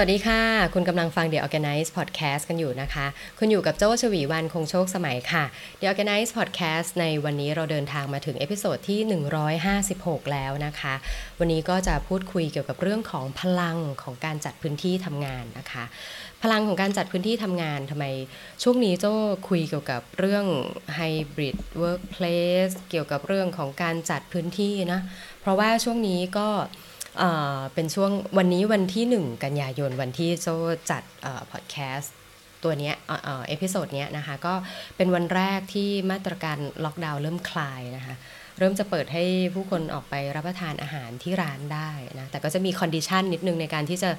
วัสดีค่ะ คุณกำลังฟัง The Organice Podcast กันอยู่นะคะ คุณอยู่กับโจ้ชวีวันคงโชคสมัยค่ะ The Organize Podcast ในวันนี้เราเดินทางมาถึง episode ที่ 156 แล้วนะคะ วันนี้ก็จะพูดคุยเกี่ยวกับเรื่องของพลังของการจัดพื้นที่ทำงานนะคะ พลังของการจัดพื้นที่ทำงานทำไมช่วงนี้โจ้คุยเกี่ยวกับเรื่อง Hybrid Workplace เกี่ยวกับเรื่องของการจัดพื้นที่นะ เพราะว่าช่วงนี้ก็ เป็นช่วงวันนี้วันที่ 1 กันยายนวันที่โจ้จัดพอดแคสต์ตัวเนี้ย episode เนี้ยนะคะก็เป็นวันแรกที่มาตรการล็อกดาวน์เริ่มคลายนะคะเริ่มจะเปิดให้ผู้คนออกไปรับประทานอาหารที่ร้านได้นะแต่ก็จะมี condition นิดนึงในการที่จะ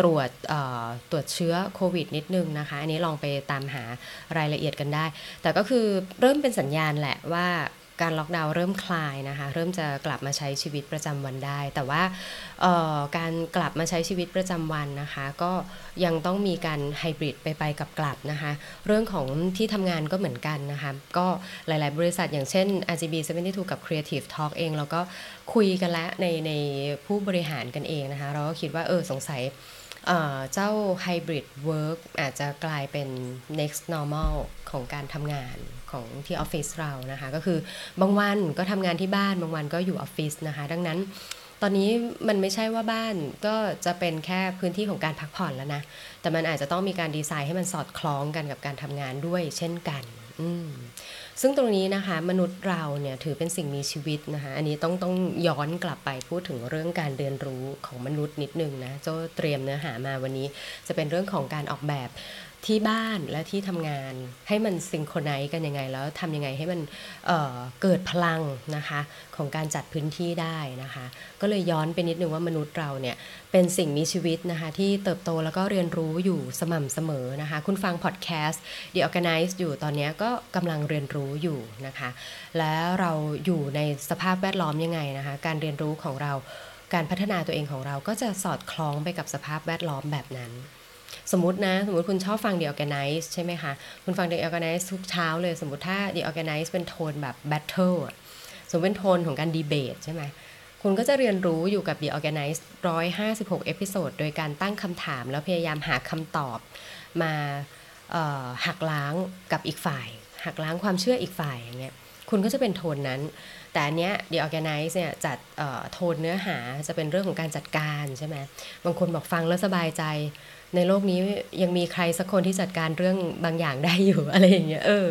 ตรวจตรวจเชื้อโควิดนิดนึงนะคะ อันนี้ลองไปตามหารายละเอียดกันได้ แต่ก็คือเริ่มเป็นสัญญาณแหละว่า การล็อกดาวน์เริ่มคลายนะคะ เริ่มจะกลับมาใช้ชีวิตประจำวันได้ แต่ว่าการกลับมาใช้ชีวิตประจำวันนะคะ ก็ยังต้องมีการไฮบริดไปไปกับกลับนะคะ เรื่องของที่ทำงานก็เหมือนกันนะคะ ก็หลาย ๆ บริษัทอย่างเช่น RGB 72 กับ Creative Talk เองเราก็คุยกันแล้วในในผู้บริหารกันเองนะคะ เราก็คิดว่าเออสงสัย เจ้า hybrid work อาจจะกลายเป็น next normal ของการทำงานของที่ออฟฟิศเรานะคะ ก็คือบางวันก็ทำงานที่บ้านบางวันก็อยู่ออฟฟิศนะคะ ดังนั้นตอนนี้มันไม่ใช่ว่าบ้านก็จะเป็นแค่พื้นที่ของการพักผ่อนแล้วนะ แต่มันอาจจะต้องมีการดีไซน์ให้มันสอดคล้องกันกับการทำงานด้วยเช่นกัน อืม ซึ่งตรงนี้นะคะมนุษย์เราเนี่ยถือเป็นสิ่งมีชีวิตนะคะอันนี้ต้องต้องย้อนกลับไปพูดถึงเรื่องการเรียนรู้ของมนุษย์นิดนึงนะเจ้าเตรียมเนื้อหามาวันนี้ จะเป็นเรื่องของการออกแบบ ที่บ้านและที่ทำงานให้มันซิงโครไนซ์กันยังไง แล้วทำยังไงให้มันเเกิดพลังนะคะของการจัดพื้นที่ได้นะคะ ก็เลยย้อนไปนิดนึงว่ามนุษย์เราเนี่ยเป็นสิ่งมีชีวิตนะคะที่เติบโตแล้วก็เรียนรู้อยู่สม่ำเสมอนะคะ คุณฟังพอดแคสต์ The Organize อยู่ตอนนี้ก็กำลังเรียนรู้อยู่นะคะ แล้วเราอยู่ในสภาพแวดล้อมยังไงนะคะ การเรียนรู้ของเราการพัฒนาตัวเองของเราก็จะสอดคล้องไปกับสภาพแวดล้อมแบบนั้น สมมตินะ สมมติคุณชอบฟัง The Organize ใช่ไหมคะ คุณฟัง The Organize ทุกเช้าเลย สมมติถ้า The Organize เป็นโทนแบบ battle อะสมมติเป็นโทนของการดีเบตใช่ไหมคุณก็จะเรียนรู้อยู่กับ The Organice 156 episode โดยการตั้งคำถาม แล้วพยายามหาคำตอบมาหักล้างกับอีกฝ่าย หักล้างความเชื่ออีกฝ่ายอย่างเงี้ย คุณก็จะเป็นโทนนั้น แต่อันเนี้ย The Organize เนี่ยจัดโทนเนื้อหาจะเป็นเรื่องของการจัดการใช่ไหมบางคนบอกฟังแล้วสบายใจ ในโลกนี้ยังมีใครสักคนที่จัดการเรื่องบางอย่างได้อยู่อะไรอย่างเงี้ยเออ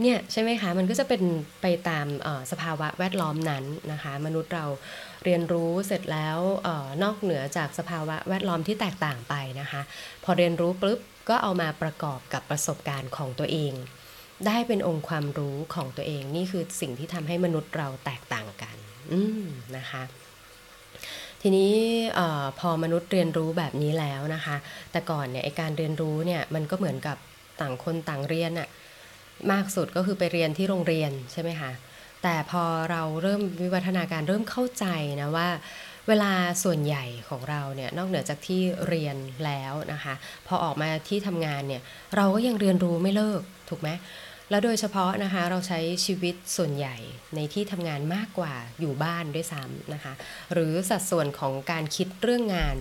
เนี่ยใช่ไหมคะมันก็จะเป็นไปตามสภาวะแวดล้อมนั้นนะคะ มนุษย์เราเรียนรู้เสร็จแล้วออนอกเหนือจากสภาวะแวดล้อมที่แตกต่างไปนะคะ พอเรียนรู้ปุ๊บก็เอามาประกอบกับประสบการณ์ของตัวเอง ได้เป็นองค์ความรู้ของตัวเองนี่คือสิ่งที่ทำให้มนุษย์เราแตกต่างกัน อืมนะคะ ทีนี้อพอมนุษย์เรียนรู้แบบนี้แล้วนะคะ แต่ก่อนเนี่ยไอการเรียนรู้เนี่ยมันก็เหมือนกับต่างคนต่างเรียนอะมากสุดก็คือไปเรียนที่โรงเรียนใช่ไหมคะแต่พอเราเริ่มวิวัฒนาการเริ่มเข้าใจนะว่าเวลาส่วนใหญ่ของเราเนี่ยนอกเหนือจากที่เรียนแล้วนะคะ พอออกมาที่ทำงานเนี่ยเราก็ยังเรียนรู้ไม่เลิกถูกไหม แล้วโดยเฉพาะนะคะเราใช้ชีวิตส่วนใหญ่ในที่ทำงานมากกว่าอยู่บ้านด้วยซ้ำนะคะ หรือสัดส่วนของการคิดเรื่องงาน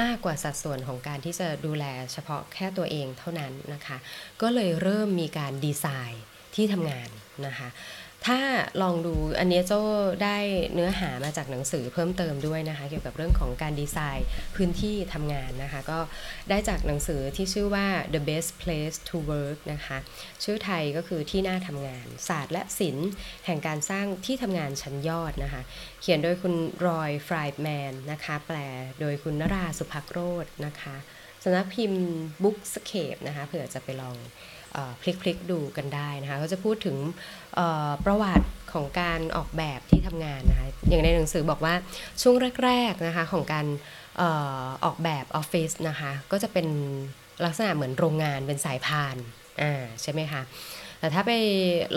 มากกว่าสัดส่วนของการที่จะดูแลเฉพาะแค่ตัวเองเท่านั้นนะคะ ก็เลยเริ่มมีการดีไซน์ที่ทำงานนะคะ ถ้าลองดูอันนี้โจ้ได้เนื้อหามาจากหนังสือเพิ่มเติมด้วยนะคะ เกี่ยวกับเรื่องของการดีไซน์พื้นที่ทำงานนะคะ ก็ได้จากหนังสือที่ชื่อว่า the best place to work นะคะ ชื่อไทยก็คือที่น่าทำงานศาสตร์และศิลป์ แห่งการสร้างที่ทำงานชั้นยอดนะคะ เขียนโดยคุณรอยฟรายแมนนะคะ แปลโดยคุณนราสุภักโรจนะคะสำนักพิมพ์บุ๊กสเคปนะคะเผื่อจะไปลอง พลิกๆดูกันได้นะคะก็จะพูดถึงประวัติของการออกแบบที่ทำงานนะคะอย่างในหนังสือบอกว่าช่วงแรกๆนะคะของการอออกแบบออฟฟิศนะคะก็จะเป็นลักษณะเหมือนโรงงานเป็นสายพานอ่าใช่ไหมคะแต่ถ้าไป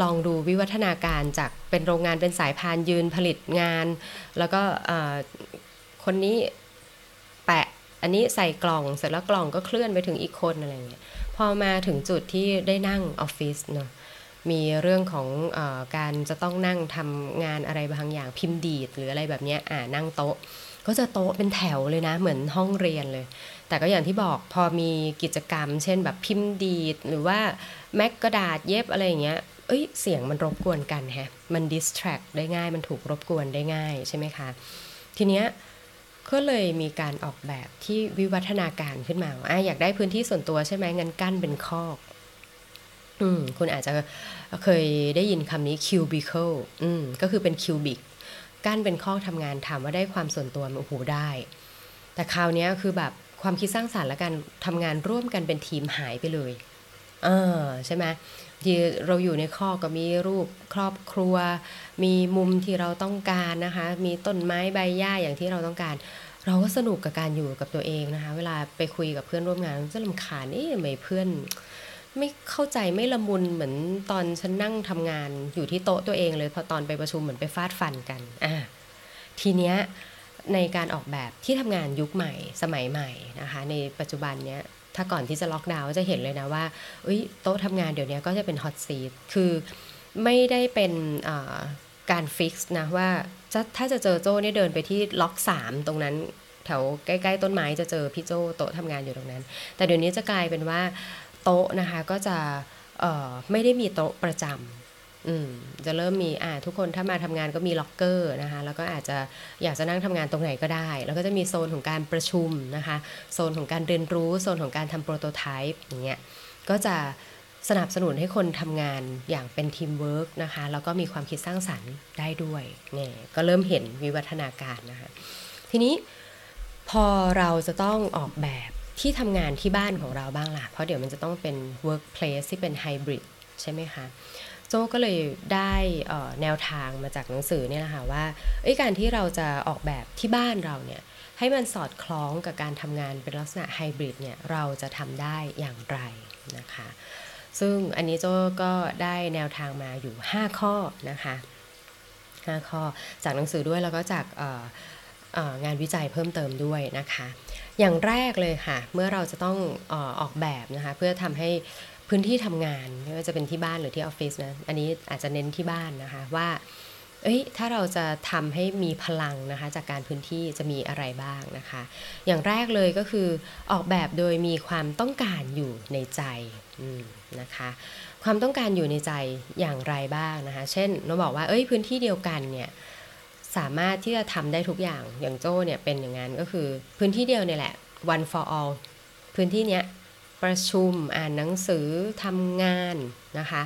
ลองดูวิวัฒนาการจากเป็นโรงงานเป็นสายพานยืนผลิตงาน แล้วก็คนนี้แปะอันนี้ใส่กล่องเสร็จแล้วกล่องก็เคลื่อนไปถึงอีกคนอะไรเงี้ย พอมาถึงจุดที่ได้นั่งออฟฟิศเนาะมีเรื่องของอการจะต้องนั่งทำงานอะไรบางอย่างพิมพ์ดีด หรืออะไรแบบนี้อ่านั่งโต๊ะ ก็จะโต๊ะเป็นแถวเลยนะ เหมือนห้องเรียนเลย แต่ก็อย่างที่บอกพอมีกิจกรรม เช่นแบบพิมพ์ดีด หรือว่าแม็กกระดาษเย็บอะไรอย่างเงี้ยเอ้ยเสียงมันรบกวนกันแฮะมันดิสแทรกได้ง่ายมันถูกรบกวนได้ง่ายใช่ไหมคะทีเนี้ย ก็เลยมีการออกแบบที่วิวัฒนาการขึ้นมาอะอยากได้พื้นที่ส่วนตัวใช่ไหมงั้นกั้นเป็นคอกอืมคุณอาจจะเคยได้ยินคำนี้ cubicle อืมก็คือเป็น cubic กั้นเป็นคอกทำงานถามว่าได้ความส่วนตัวโอ้โหได้ แต่คราวนี้คือแบบความคิดสร้างสารรค์และการทำงานร่วมกันเป็นทีมหายไปเลยเออใช่ไหม ที่เราอยู่ในข้อก็มีรูปครอบครัว มีมุมที่เราต้องการนะคะ มีต้นไม้ใบหญ้าอย่างที่เราต้องการ เราก็สนุกกับการอยู่กับตัวเองนะคะ เวลาไปคุยกับเพื่อนร่วมงานจะลำคาญนี่ทำไมเพื่อน ไม่เข้าใจไม่ละมุนเหมือนตอนฉันนั่งทำงานอยู่ที่โต๊ะตัวเองเลยพอตอนไปประชุมเหมือนไปฟาดฟันกันอะทีเนี้ยในการออกแบบที่ทำงานยุคใหม่สมัยใหม่นะคะ ในปัจจุบันเนี้ย ถ้าก่อนที่จะล็อกดาวน์จะเห็นเลยนะว่าโต๊ะทำงานเดี๋ยวนี้ก็จะเป็น hot seat คือไม่ได้เป็นการ fix นะว่าถ้าจะเจอโจ้เนี่ยเดินไปที่ล็อก3ตรงนั้นแถวใกล้ๆต้นไม้จะเจอพี่โจ้โต๊ะทำงานอยู่ตรงนั้น แต่เดี๋ยวนี้จะกลายเป็นว่าโต๊ะนะคะก็จะไม่ได้มีโต๊ะประจำ จะเริ่มมีอ่าทุกคนถ้ามาทำงานก็มีล็อกเกอร์นะคะแล้วก็อาจจะอยากจะนั่งทำงานตรงไหนก็ได้ แล้วก็จะมีโซนของการประชุมนะคะโซนของการเรียนรู้โซนของการทำโปรโตไทป์อย่างเงี้ยก็จะสนับสนุนให้คนทำงานอย่างเป็นทีมเวิร์กนะคะแล้วก็มีความคิดสร้างสรรค์ได้ด้วยเนี่ยก็เริ่มเห็นวิวัฒนาการนะคะทีนี้พอเราจะต้องออกแบบที่ทำงานที่บ้านของเราบ้างล่ะ เพราะเดี๋ยวมันจะต้องเป็น workplace ที่เป็นไฮบริดใช่ไหมคะ โจ้ก็เลยได้แนวทางมาจากหนังสือเนี่ยนะคะว่าการที่เราจะออกแบบที่บ้านเราเนี่ยให้มันสอดคล้องกับการทำงานเป็นลักษณะไฮบริดเนี่ยเราจะทำได้อย่างไรนะคะ ซึ่งอันนี้โจ้ก็ได้แนวทางมาอยู่ 5 ข้อนะคะ5ข้อจากหนังสือด้วยแล้วก็จากงานวิจัยเพิ่มเติมด้วยนะคะ อย่างแรกเลยค่ะ เมื่อเราจะต้องออกแบบนะคะ เพื่อทำให้ พื้นที่ทำงานไม่ว่าจะเป็นที่บ้านหรือที่ออฟฟิศนะอันนี้อาจจะเน้นที่บ้านนะคะว่าเอ้ยถ้าเราจะทำให้มีพลังนะคะ จากการพื้นที่จะมีอะไรบ้างนะคะ อย่างแรกเลยก็คือออกแบบโดยมีความต้องการอยู่ในใจนะคะ ความต้องการอยู่ในใจอย่างไรบ้างนะคะ เช่นเราบอกว่าเอ้ยพื้นที่เดียวกันเนี่ยสามารถที่จะทำได้ทุกอย่างอย่างโจ้เนี่ยเป็นอย่างนั้นก็คือพื้นที่เดียวเนี่ยแหละ one for all พื้นที่เนี้ย ประชุม อ่านหนังสือทำงานนะคะ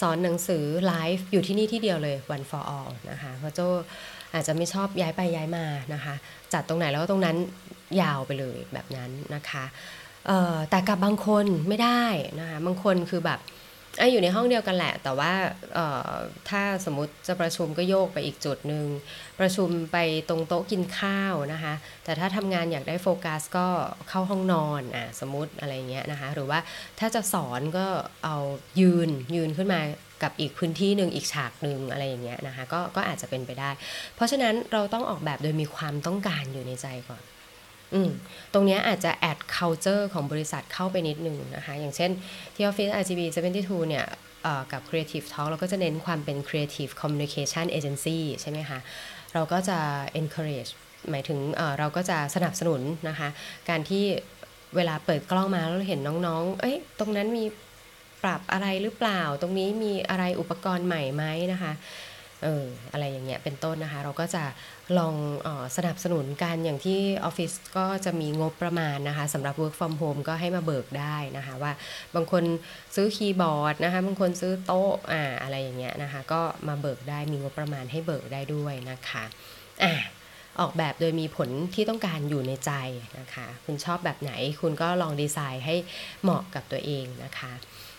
สอนหนังสือไลฟ์อยู่ที่นี่ที่เดียวเลย one for all นะคะเพราะโจอาจจะไม่ชอบย้ายไปย้ายมานะคะ จัดตรงไหนแล้วก็ตรงนั้นยาวไปเลยแบบนั้นนะคะแต่กับบางคนไม่ได้นะคะ บางคนคือแบบ ออยู่ในห้องเดียวกันแหละ แต่ว่าถ้าสมมติจะประชุมก็โยกไปอีกจุดหนึ่งประชุมไปตรงโต๊ะกินข้าวนะคะ แต่ถ้าทำงานอยากได้โฟกัสก็เข้าห้องนอนอะสมมติอะไรเงี้ยนะคะ หรือว่าถ้าจะสอนก็เอายืนยืนขึ้นมากับอีกพื้นที่หนึ่งอีกฉากหนึ่งอะไรอย่างเงี้ยนะคะก็ก็อาจจะเป็นไปได้ เพราะฉะนั้นเราต้องออกแบบโดยมีความต้องการอยู่ในใจก่อน ตรงนี้อาจจะแอด culture ของบริษัทเข้าไปนิดนึงนะคะ อย่างเช่นที่ Office RGB 72 เนี่ยกับ Creative Talk เราก็จะเน้นความเป็น Creative Communication Agency ใช่ไหมคะ เราก็จะ encourage หมายถึงเเราก็จะสนับสนุนนะคะ การที่เวลาเปิดกล้องมาแล้วเห็นน้องๆ เอ้ย ตรงนั้นมีปรับอะไรหรือเปล่า ตรงนี้มีอะไรอุปกรณ์ใหม่ไหมนะคะ เอออะไรอย่างเงี้ยเป็นต้นนะคะ เราก็จะลองออสนับสนุนกันอย่างที่ออฟฟิศก็จะมีงบประมาณนะคะสำหรับ work from home ก็ให้มาเบิกได้นะคะ ว่าบางคนซื้อคีย์บอร์ดนะคะบางคนซื้อโต๊ะอ่าอะไรอย่างเงี้ยนะคะ ก็มาเบิกได้มีงบประมาณให้เบิกได้ด้วยนะคะอ่าออกแบบโดยมีผลที่ต้องการอยู่ในใจนะคะ คุณชอบแบบไหนคุณก็ลองดีไซน์ให้เหมาะกับตัวเองนะคะ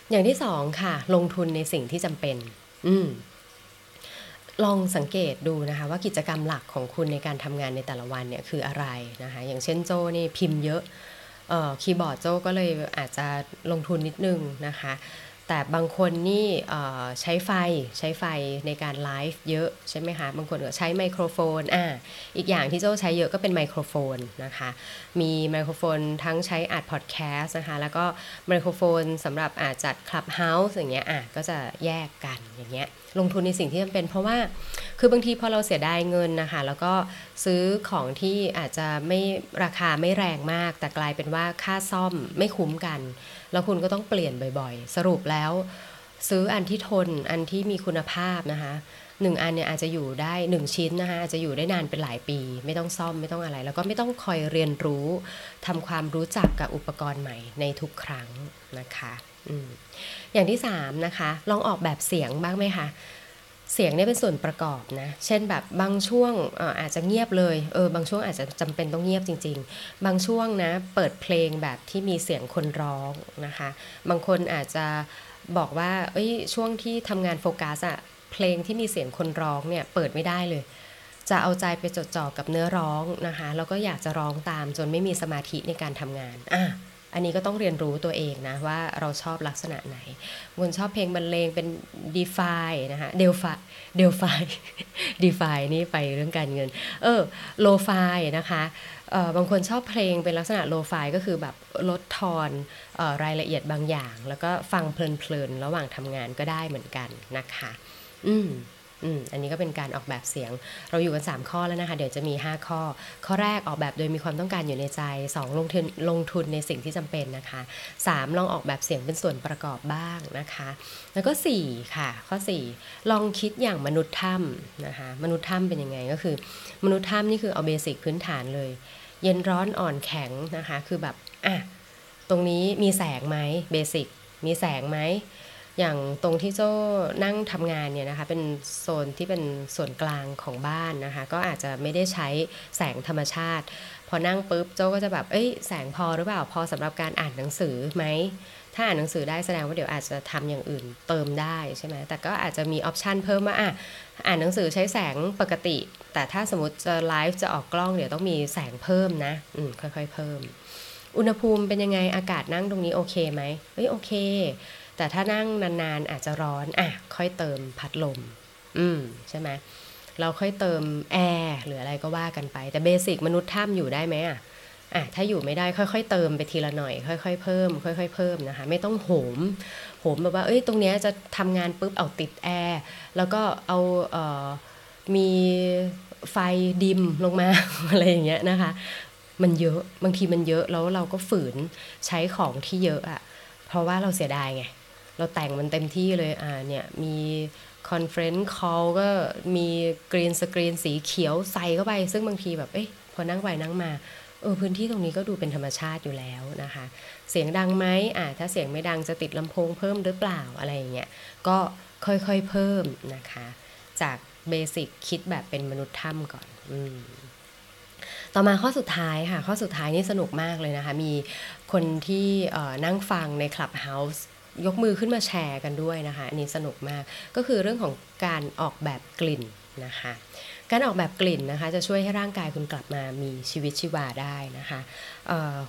อย่างที่สองค่ะ ลงทุนในสิ่งที่จำเป็น อืม ลองสังเกตดูนะคะว่ากิจกรรมหลักของคุณในการทำงานในแต่ละวันเนี่ยคืออะไรนะคะอย่างเช่นโจ้นี่พิมพ์เยอะคีย์บอร์ดโจ้ก็เลยอาจจะลงทุนนิดนึงนะคะ แต่บางคนนี่ใช้ไฟใช้ไฟในการไลฟ์เยอะใช่ไหมคะบางคนก็ใช้ไมโครโฟนอ่าอีกอย่างที่โจ้ใช้เยอะก็เป็นไมโครโฟนนะคะมีไมโครโฟนทั้งใช้อัดพอดแคสต์นะคะแล้วก็ไมโครโฟนสำหรับอาจจัด Clubhouse อย่างเงี้ยอะก็จะแยกกันอย่างเงี้ยลงทุนในสิ่งที่จำเป็นเพราะว่าคือบางทีพอเราเสียดายเงินนะคะแล้วก็ซื้อของที่อาจจะไม่ราคาไม่แรงมาก แต่กลายเป็นว่าค่าซ่อมไม่คุ้มกัน แล้วคุณก็ต้องเปลี่ยนบ่อยๆ สรุปแล้ว ซื้ออันที่ทนอันที่มีคุณภาพนะคะหนึ่งอันเนี่ยอาจจะอยู่ได้หนึ่งชิ้นนะคะอาจจะอยู่ได้นานเป็นหลายปี ไม่ต้องซ่อมไม่ต้องอะไร แล้วก็ไม่ต้องคอยเรียนรู้ทำความรู้จักกับอุปกรณ์ใหม่ในทุกครั้งนะคะอย่างที่3นะคะลองออกแบบเสียงบ้างไหมคะ เสียงเนี่ยเป็นส่วนประกอบนะ เช่นแบบบางช่วงอาจจะเงียบเลย เออบางช่วงอาจจะจำเป็นต้องเงียบจริง ๆ บางช่วงนะเปิดเพลงแบบที่มีเสียงคนร้องนะคะ บางคนอาจจะบอกว่าเอ้ยช่วงที่ทำงานโฟกัสอะเพลงที่มีเสียงคนร้องเนี่ยเปิดไม่ได้เลย จะเอาใจไปจดจ่อกับเนื้อร้องนะคะ แล้วก็อยากจะร้องตามจนไม่มีสมาธิในการทำงานอะ อันนี้ก็ต้องเรียนรู้ตัวเองนะว่าเราชอบลักษณะไหนคนชอบเพลงบรรเลงเป็น d e f i นะคะเดลฟาเดลฟาดีฟานี่ไปเรื่องการเงิน เออโลฟายนะคะบางคนชอบเพลงเป็นลักษณะโลฟายก็คือแบบลดทอนออรายละเอียดบางอย่าง แล้วก็ฟังเพลินๆ ระหว่างทำงานก็ได้เหมือนกันนะคะ อืม อืมอันนี้ก็เป็นการออกแบบเสียง เราอยู่กัน 3 ข้อแล้วนะคะ เดี๋ยวจะมี 5 ข้อ ข้อแรกออกแบบโดยมีความต้องการอยู่ในใจ 2 ลงทุนลงทุนในสิ่งที่จำเป็นนะคะ 3 ลองออกแบบเสียงเป็นส่วนประกอบบ้างนะคะ แล้วก็ 4 ค่ะ ข้อ 4 ลองคิดอย่างมนุษย์ถ้ำนะคะ มนุษย์ถ้ำเป็นยังไงก็คือ มนุษย์ถ้ำนี่คือเอาเบสิกพื้นฐานเลย เย็นร้อนอ่อนแข็งนะคะ คือแบบอะตรงนี้มีแสงไหมเบสิกมีแสงไหม อย่างตรงที่โจ้นั่งทำงานเนี่ยนะคะเป็นโซนที่เป็นส่วนกลางของบ้านนะคะ ก็อาจจะไม่ได้ใช้แสงธรรมชาติ พอนั่งปุ๊บโจ้ก็จะแบบเอ้ยแสงพอหรือเปล่าพอสำหรับการอ่านหนังสือไหมถ้าอ่านหนังสือได้แสดงว่าเดี๋ยวอาจจะทำอย่างอื่นเติมได้ใช่ไหมแต่ก็อาจจะมีออปชันเพิ่มว่าอะอ่านหนังสือใช้แสงปกติ แต่ถ้าสมมติจะไลฟ์จะออกกล้องเดี๋ยวต้องมีแสงเพิ่มนะอืมค่อยๆเพิ่ม อุณหภูมิเป็นยังไงอากาศนั่งตรงนี้โอเคไหมเฮ้ยโอเค แต่ถ้านั่งนานๆอาจจะร้อนอะค่อยเติมพัดลม อืมใช่ไหมเราค่อยเติมแอร์หรืออะไรก็ว่ากันไป แต่เบสิกมนุษย์ถ้ำอยู่ได้ไหมอะอะถ้าอยู่ไม่ได้ค่อยๆ เติมไปทีละหน่อย ค่อยๆเพิ่ม ค่อย ๆ เพิ่มนะคะ ไม่ต้องโหมโหมแบบว่าเอ้ยตรงเนี้ยจะทำงานปุ๊บเอาติดแอร์แล้วก็เอาเอ่อมีไฟดิมลงมา อะไรอย่างเงี้ยนะคะ มันเยอะบางทีมันเยอะแล้วเราก็ฝืนใช้ของที่เยอะอะเพราะว่าเราเสียดายไง เราแต่งมันเต็มที่เลยอ่าเนี่ยมี conference call ก็มี green screen สีเขียวใส่เข้าไป ซึ่งบางทีแบบเอ๊ะพอนั่งไปนั่งมาเออพื้นที่ตรงนี้ก็ดูเป็นธรรมชาติอยู่แล้วนะคะ เสียงดังไหมอ่าถ้าเสียงไม่ดังจะติดลำโพงเพิ่มหรือเปล่าอะไรอย่างเงี้ยก็ค่อยๆเพิ่มนะคะ จาก basic คิดแบบเป็นมนุษย์ถ้ำก่อนอืมต่อมาข้อสุดท้ายค่ะ ข้อสุดท้ายนี่สนุกมากเลยนะคะ มีคนที่นั่งฟังใน Clubhouse ยกมือขึ้นมาแชร์กันด้วยนะคะ อันนี้สนุกมากก็คือเรื่องของการออกแบบกลิ่นนะคะ การออกแบบกลิ่นนะคะจะช่วยให้ร่างกายคุณกลับมามีชีวิตชีวาได้นะคะ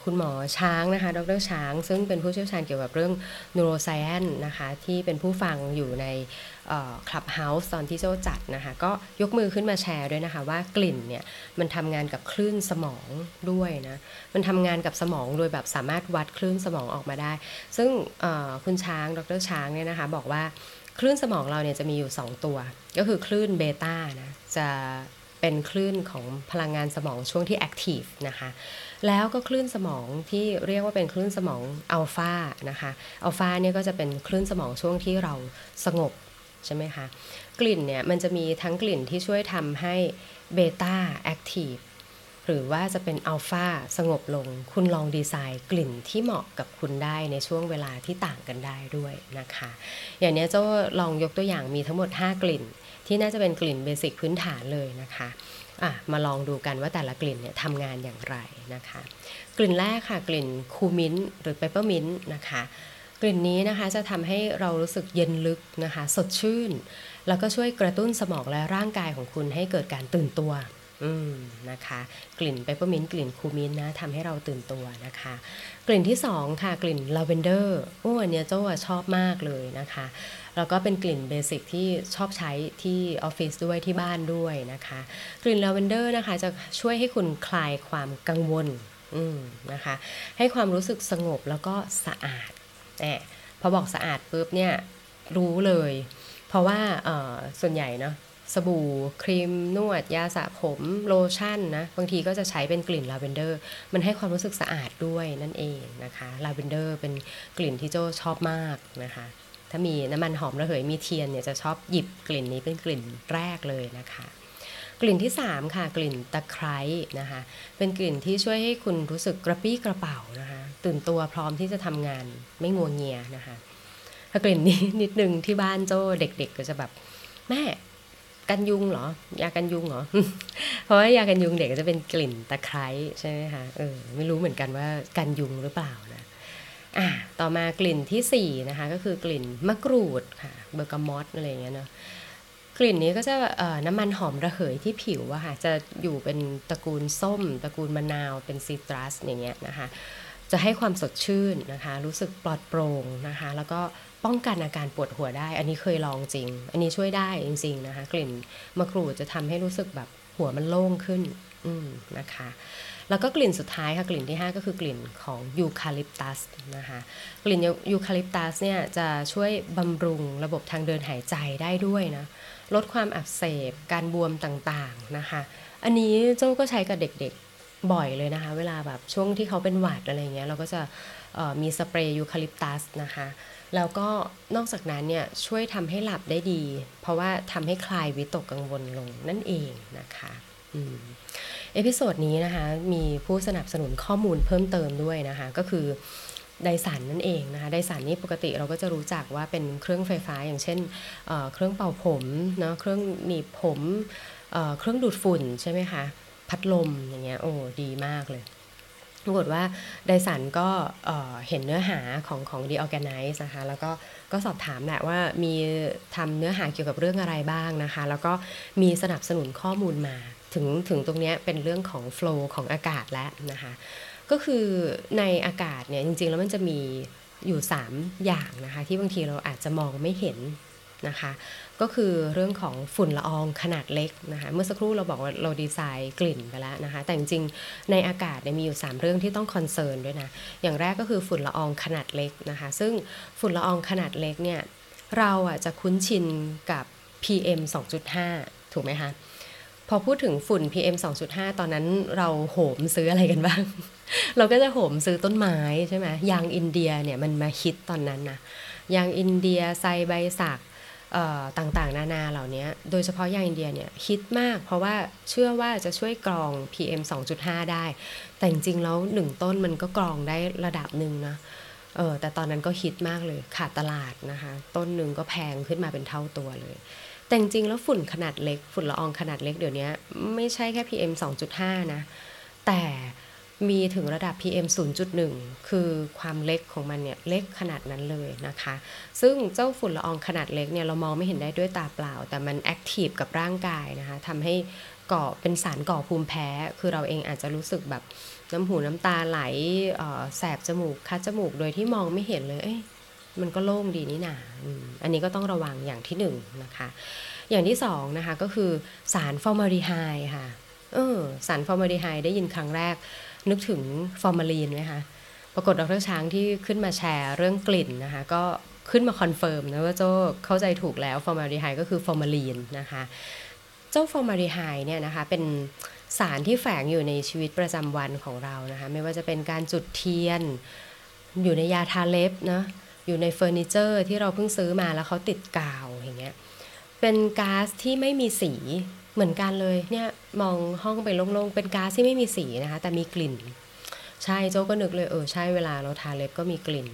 คุณหมอช้างนะคะ ดรช้าง ซึ่งเป็นผู้เชี่ยวชาญเกี่ยวกับเรื่อง neuroscience นะคะ ที่เป็นผู้ฟังอยู่ใน Clubhouse ตอนที่โจ้จัดนะคะ ก็ยกมือขึ้นมาแชร์ด้วยนะคะว่ากลิ่นเนี่ย มันทำงานกับคลื่นสมองด้วยนะ มันทำงานกับสมองโดยแบบสามารถวัดคลื่นสมองออกมาได้ ซึ่งคุณช้าง ดรช้างเนี่ยนะคะ บอกว่า คลื่นสมองเราเนี่ยจะมีอยู่ 2 ตัว ก็คือคลื่นเบต้านะจะเป็นคลื่นของพลังงานสมองช่วงที่ active นะคะแล้วก็คลื่นสมองที่เรียกว่าเป็นคลื่นสมองอัลฟานะคะอัลฟาเนี่ยก็จะเป็นคลื่นสมองช่วงที่เราสงบใช่ไหมคะกลิ่นเนี่ยมันจะมีทั้งกลิ่นที่ช่วยทำให้เบต้าแอคทีฟ หรือว่าจะเป็นอัลฟาสงบลง คุณลองดีไซน์กลิ่นที่เหมาะกับคุณได้ในช่วงเวลาที่ต่างกันได้ด้วยนะคะ อย่างนี้เจ้าลองยกตัวอย่างมีทั้งหมด 5 กลิ่น ที่น่าจะเป็นกลิ่นเบสิกพื้นฐานเลยนะคะะมาลองดูกันว่าแต่ละกลิ่นเนี่ยทำงานอย่างไรนะคะ กลิ่นแรกค่ะกลิ่นคูมินหรือเปเปอร์มินต์นะคะกลิ่นนี้นะคะจะทำให้เรารู้สึกเย็นลึกนะคะ สดชื่น แล้วก็ช่วยกระตุ้นสมองและร่างกายของคุณให้เกิดการตื่นตัว อืมนะคะ กลิ่นเปปเปอร์มินต์กลิ่น cool mint นะทำให้เราตื่นตัวนะคะ กลิ่นที่สองค่ะกลิ่นลาเวนเดอร์โอ้อันเนี้ยโจ้ชอบมากเลยนะคะ แล้วก็เป็นกลิ่น basic ที่ชอบใช้ที่ออฟฟิศด้วยที่บ้านด้วยนะคะ กลิ่นลาเวนเดอร์นะคะจะช่วยให้คุณคลายความกังวลอืมนะคะ ให้ความรู้สึกสงบแล้วก็สะอาดแบบพอบอกสะอาดปุ๊บเนี่ยรู้เลย เพราะว่าส่วนใหญ่เนาะ สบู่ ครีม นวด ยาสระผมโลชั่นนะ บางทีก็จะใช้เป็นกลิ่นลาเวนเดอร์ มันให้ความรู้สึกสะอาดด้วยนั่นเองนะคะลาเวนเดอร์เป็นกลิ่นที่โจ้ชอบมากนะคะ ถ้ามีน้ำมันหอมระเหยมีเทียนเนี่ยจะชอบหยิบกลิ่นนี้เป็นกลิ่นแรกเลยนะคะกลิ่นที่ 3 ค่ะ กลิ่นตะไคร้นะคะ เป็นกลิ่นที่ช่วยให้คุณรู้สึกกระปี้กระเป๋านะคะ ตื่นตัวพร้อมที่จะทำงานไม่งัวงเงียนะคะถ้ากลิ่นนี้นิดนึงที่บ้านโจ้เด็กๆ ก็จะแบบแม่ กันยุงเหรอ ยากันยุงเหรอ เพราะว่ายากันยุงเด็กก็จะเป็นกลิ่นตะไคร้ใช่ไหมคะเออไม่รู้เหมือนกันว่ากันยุงหรือเปล่านะอะต่อมากลิ่นที่สี่นะคะก็คือกลิ่นมะกรูดค่ะเบอร์กามอตอะไรอย่างเงี้ยเนาะกลิ่นนี้ก็จะน้ำมันหอมระเหยที่ผิวอะค่ะจะอยู่เป็นตระกูลส้ม ตระกูลมะนาวเป็นซิตรัสอย่างเงี้ยนะคะจะให้ความสดชื่นนะคะ รู้สึกปลอดโปร่งนะคะ แล้วก็ ป้องกันอาการปวดหัวได้ อันนี้เคยลองจริง อันนี้ช่วยได้จริงๆนะคะ กลิ่นมะกรูดจะทำให้รู้สึกแบบหัวมันโล่งขึ้นอืมนะคะ แล้วก็กลิ่นสุดท้ายค่ะกลิ่นที่ 5 ก็คือกลิ่นของยูคาลิปตัสนะคะ กลิ่นยูคาลิปตัสเนี่ยจะช่วยบำรุงระบบทางเดินหายใจได้ด้วยนะ ลดความอักเสบ การบวมต่างๆนะคะ อันนี้โจ้ก็ใช้กับเด็กๆบ่อยเลยนะคะ เวลาแบบช่วงที่เขาเป็นหวัดอะไรเงี้ยเราก็จะมีสเปรย์ยูคาลิปตัสนะคะ แล้วก็นอกจากนั้นเนี่ยช่วยทำให้หลับได้ดี เพราะว่าทำให้คลายวิตกกังวลลงนั่นเองนะคะอ episode นี้นะคะมีผู้สนับสนุนข้อมูลเพิ่มเติมด้วยนะคะก็คือไดสันนั่นเองนะคะไดสันนี่ปกติเราก็จะรู้จักว่าเป็นเครื่องไฟฟ้าอย่างเช่นเเครื่องเป่าผมเนาะเครื่องหนีบผมเเครื่องดูดฝุ่นใช่ไหมคะพัดลมอย่างเงี้ยโอ้ดีมากเลย ปรากฏว่าไดสันก็เห็นเนื้อหาของของ The Organize นะคะ แล้วก็ก็สอบถามแหละว่ามีทำเนื้อหาเกี่ยวกับเรื่องอะไรบ้างนะคะ แล้วก็มีสนับสนุนข้อมูลมา ถึงถึงตรงนี้เป็นเรื่องของ flow ของอากาศแล้วนะคะ ก็คือในอากาศเนี่ยจริงๆ แล้วมันจะมีอยู่ 3 อย่างนะคะ ที่บางทีเราอาจจะมองไม่เห็น นะคะ ก็คือเรื่องของฝุ่นละอองขนาดเล็กนะคะเมื่อสักครู่เราบอกว่าเราดีไซน์กลิ่นไปแล้วนะคะ แต่จริงๆในอากาศมีอยู่ 3 เรื่องที่ต้องคอนเซิร์นด้วยนะ อย่างแรกก็คือฝุ่นละอองขนาดเล็กนะคะ ซึ่งฝุ่นละอองขนาดเล็กเนี่ยเราอะจะคุ้นชินกับ PM 2.5 ถูกไหมคะพอพูดถึงฝุ่น PM 2.5 ตอนนั้นเราโหมซื้ออะไรกันบ้าง เราก็จะโหมซื้อต้นไม้ใช่ไหมยางอินเดียเนี่ยมันมาฮิตตอนนั้นนะยางอินเดียไซใบสัก ต่างๆ นานาเหล่านี้โดยเฉพาะยางอินเดียเนี่ยฮิตมาก เพราะว่าเชื่อว่าจะช่วยกรอง PM 2.5 ได้ แต่จริงๆแล้วหนึ่งต้นมันก็กรองได้ระดับหนึ่งนะเออแต่ตอนนั้นก็ฮิตมากเลยขาดตลาดนะคะ ต้นหนึ่งก็แพงขึ้นมาเป็นเท่าตัวเลย แต่จริงๆแล้วฝุ่นขนาดเล็ก ฝุ่นละอองขนาดเล็กเดี๋ยวนี้ไม่ใช่แค่ PM 2.5 นะ แต่ มีถึงระดับ PM 0.1 คือความเล็กของมันเนี่ยเล็กขนาดนั้นเลยนะคะ ซึ่งเจ้าฝุ่นละอองขนาดเล็กเนี่ยเรามองไม่เห็นได้ด้วยตาเปล่า แต่มันแอคทีฟกับร่างกายนะคะทำให้ก่อเป็นสารก่อภูมิแพ้ คือเราเองอาจจะรู้สึกแบบน้ำหูน้ำตาไหลแสบจมูกคัดจมูกโดยที่มองไม่เห็นเลยเอ้ยมันก็โล่งดีนี่นาอันนี้ก็ต้องระวังอย่างที่หนึ่งนะคะ อย่างที่สองนะคะก็คือสารฟอร์มาลดีไฮด์ค่ะเออสารฟอร์มาลดีไฮด์ได้ยินครั้งแรก นึกถึงฟอร์มาลีนไหมคะปรากฏดรช้างที่ขึ้นมาแชร์เรื่องกลิ่นนะคะก็ขึ้นมา confirm นะว่าโจ้เข้าใจถูกแล้วฟอร์มาลดีไฮด์ก็คือฟอร์มาลีนนะคะเจ้าฟอร์มาลดีไฮด์เนี่ยนะคะเป็นสารที่แฝงอยู่ในชีวิตประจำวันของเรานะคะไม่ว่าจะเป็นการจุดเทียน อยู่ในยาทาเล็บนะอยู่ในเฟอร์นิเจอร์ที่เราเพิ่งซื้อมาแล้วเขาติดกาวอย่างเงี้ยเป็นก๊าซที่ไม่มีสี เหมือนกันเลยเนี่ยมองห้องไปโล่งๆ เป็นก๊าซที่ไม่มีสีนะคะ แต่มีกลิ่น ใช่โจ้ก็นึกเลยเออใช่เวลาเราทาเล็บก็มีกลิ่น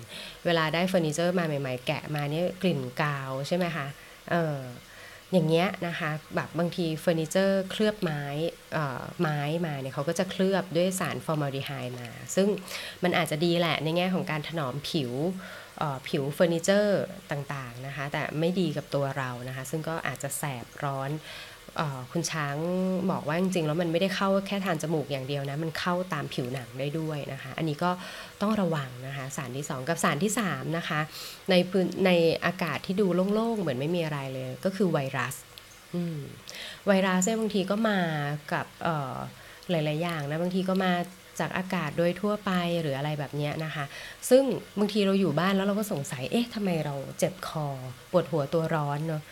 เวลาได้เฟอร์นิเจอร์มาใหม่ๆ แกะมาเนี่ยกลิ่นกาวใช่ไหมคะเอออย่างเงี้ยนะคะแบบบางทีเฟอร์นิเจอร์เคลือบไม้เอ่อไม้มาเนี่ยเขาก็จะเคลือบด้วยสารฟอร์มาลดีไฮด์มา ซึ่งมันอาจจะดีแหละในแง่ของการถนอมผิวผิวเฟอร์นิเจอร์ต่างๆนะคะ แต่ไม่ดีกับตัวเรานะคะ ซึ่งก็อาจจะแสบร้อน คุณช้างบอกว่าจริงๆแล้วมันไม่ได้เข้าแค่ทางจมูกอย่างเดียวนะ มันเข้าตามผิวหนังได้ด้วยนะคะ อันนี้ก็ต้องระวังนะคะสารที่ 2 กับสารที่3นะคะในพื้นในอากาศที่ดูโล่งๆ เหมือนไม่มีอะไรเลยก็คือไวรัสไวรัสเนี่ยบางทีก็มากับหลาย ๆ อย่างนะบางทีก็มาจากอากาศโดยทั่วไปหรืออะไรแบบนี้นะคะ ซึ่งบางทีเราอยู่บ้านแล้วเราก็สงสัยเอ๊ะทำไมเราเจ็บคอ ปวดหัวตัวร้อนเนาะ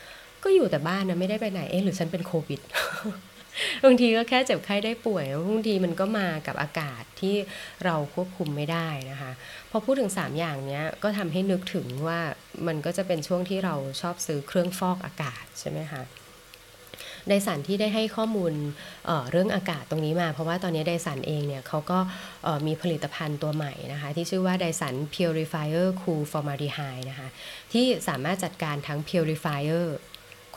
ก็อยู่แต่บ้านนะไม่ได้ไปไหนเอ๊ะหรือฉันเป็นโควิดบางทีก็แค่เจ็บไข้ได้ป่วยบางทีมันก็มากับอากาศที่เราควบคุมไม่ได้นะคะ พอพูดถึง 3 อย่างเนี้ยก็ทำให้นึกถึงว่ามันก็จะเป็นช่วงที่เราชอบซื้อเครื่องฟอกอากาศใช่ไหมคะไดสันที่ได้ให้ข้อมูลเเรื่องอากาศตรงนี้มา เพราะว่าตอนนี้ไดสันเองเนี่ยเขาก็มีผลิตภัณฑ์ตัวใหม่นะคะ ที่ชื่อว่าไดสัน Purifier Cool Formaldehyde นะคะที่สามารถจัดการทั้ง Purifier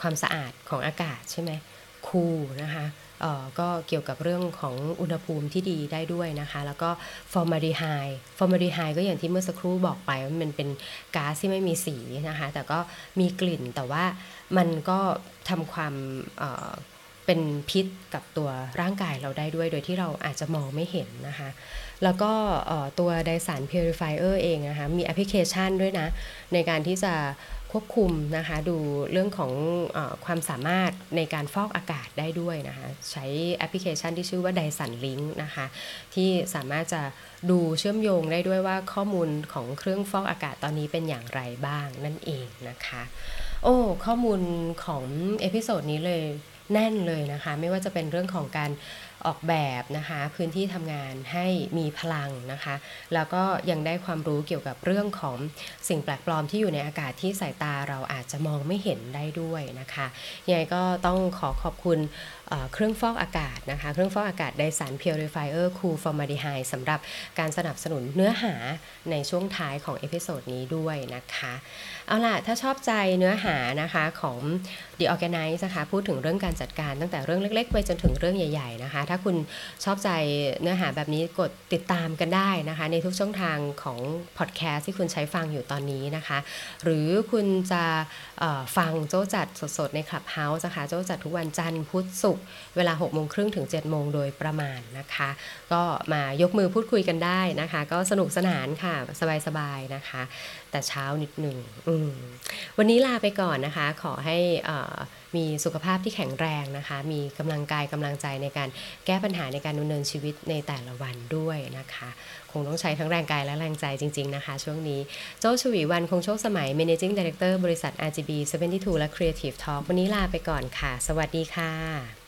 ความสะอาดของอากาศใช่ไหมคูลนะคะก็เกี่ยวกับเรื่องของอุณหภูมิที่ดีได้ด้วยนะคะ แล้วก็ฟอร์มาลดีไฮด์ฟอร์มาลดีไฮด์ก็อย่างที่เมื่อสักครู่บอกไปว่ามันเป็นก๊าซที่ไม่มีสีนะคะ แต่ก็มีกลิ่นแต่ว่ามันก็ทำความเป็นพิษกับตัวร่างกายเราได้ด้วย โดยที่เราอาจจะมองไม่เห็นนะคะ แล้วก็ตัว Dyson Purifier เองนะคะ มีแอปพลิเคชันด้วยนะ ในการที่จะ ควบคุมนะคะดูเรื่องของอความสามารถในการฟอกอากาศได้ด้วยนะคะใช้แอปพลิเคชันที่ชื่อว่า Dyson Link นะคะที่สามารถจะดูเชื่อมโยงได้ด้วยว่าข้อมูลของเครื่องฟอกอากาศตอนนี้เป็นอย่างไรบ้างนั่นเองนะคะโอ้ข้อมูลของ episode นี้เลยแน่นเลยนะคะ ไม่ว่าจะเป็นเรื่องของการ ออกแบบนะคะพื้นที่ทำงานให้มีพลังนะคะ แล้วก็ยังได้ความรู้เกี่ยวกับเรื่องของสิ่งแปลกปลอมที่อยู่ในอากาศที่สายตาเราอาจจะมองไม่เห็นได้ด้วยนะคะยังไงก็ต้องขอขอบคุณเครื่องฟอกอากาศนะคะ เครื่องฟอกอากาศ Dyson Purifier Cool Formaldehyde สำหรับการสนับสนุนเนื้อหาในช่วงท้ายของ episode นี้ด้วยนะคะ เอาล่ะ ถ้าชอบใจเนื้อหานะคะของ The ORGANICE นะคะ พูดถึงเรื่องการจัดการตั้งแต่เรื่องเล็ก ๆ ไปจนถึงเรื่องใหญ่ ๆ นะคะถ้าคุณชอบใจเนื้อหาแบบนี้กดติดตามกันได้นะคะ ในทุกช่องทางของพอดแคสต์ที่คุณใช้ฟังอยู่ตอนนี้นะคะ หรือคุณจะฟังโจ้จัดสดๆ ในคลับเฮาส์นะคะโจ้จัดทุกวันจันทร์พุธศุกร์เวลา6โมงครึ่งถึง7โมงโดยประมาณนะคะ ก็มายกมือพูดคุยกันได้นะคะ ก็สนุกสนานค่ะ สบายๆนะคะ แต่เช้านิดหนึ่งวันนี้ลาไปก่อนนะคะ ขอให้ มีสุขภาพที่แข็งแรงนะคะ มีกำลังกายกำลังใจในการแก้ปัญหาในการดำเนินชีวิตในแต่ละวันด้วยนะคะ คงต้องใช้ทั้งแรงกายและแรงใจจริง ๆนะคะ ช่วงนี้โจชวีวันคงโชคสมัย Managing Director บริษัท RGB 72 และ Creative Talk วันนี้ลาไปก่อนค่ะ สวัสดีค่ะ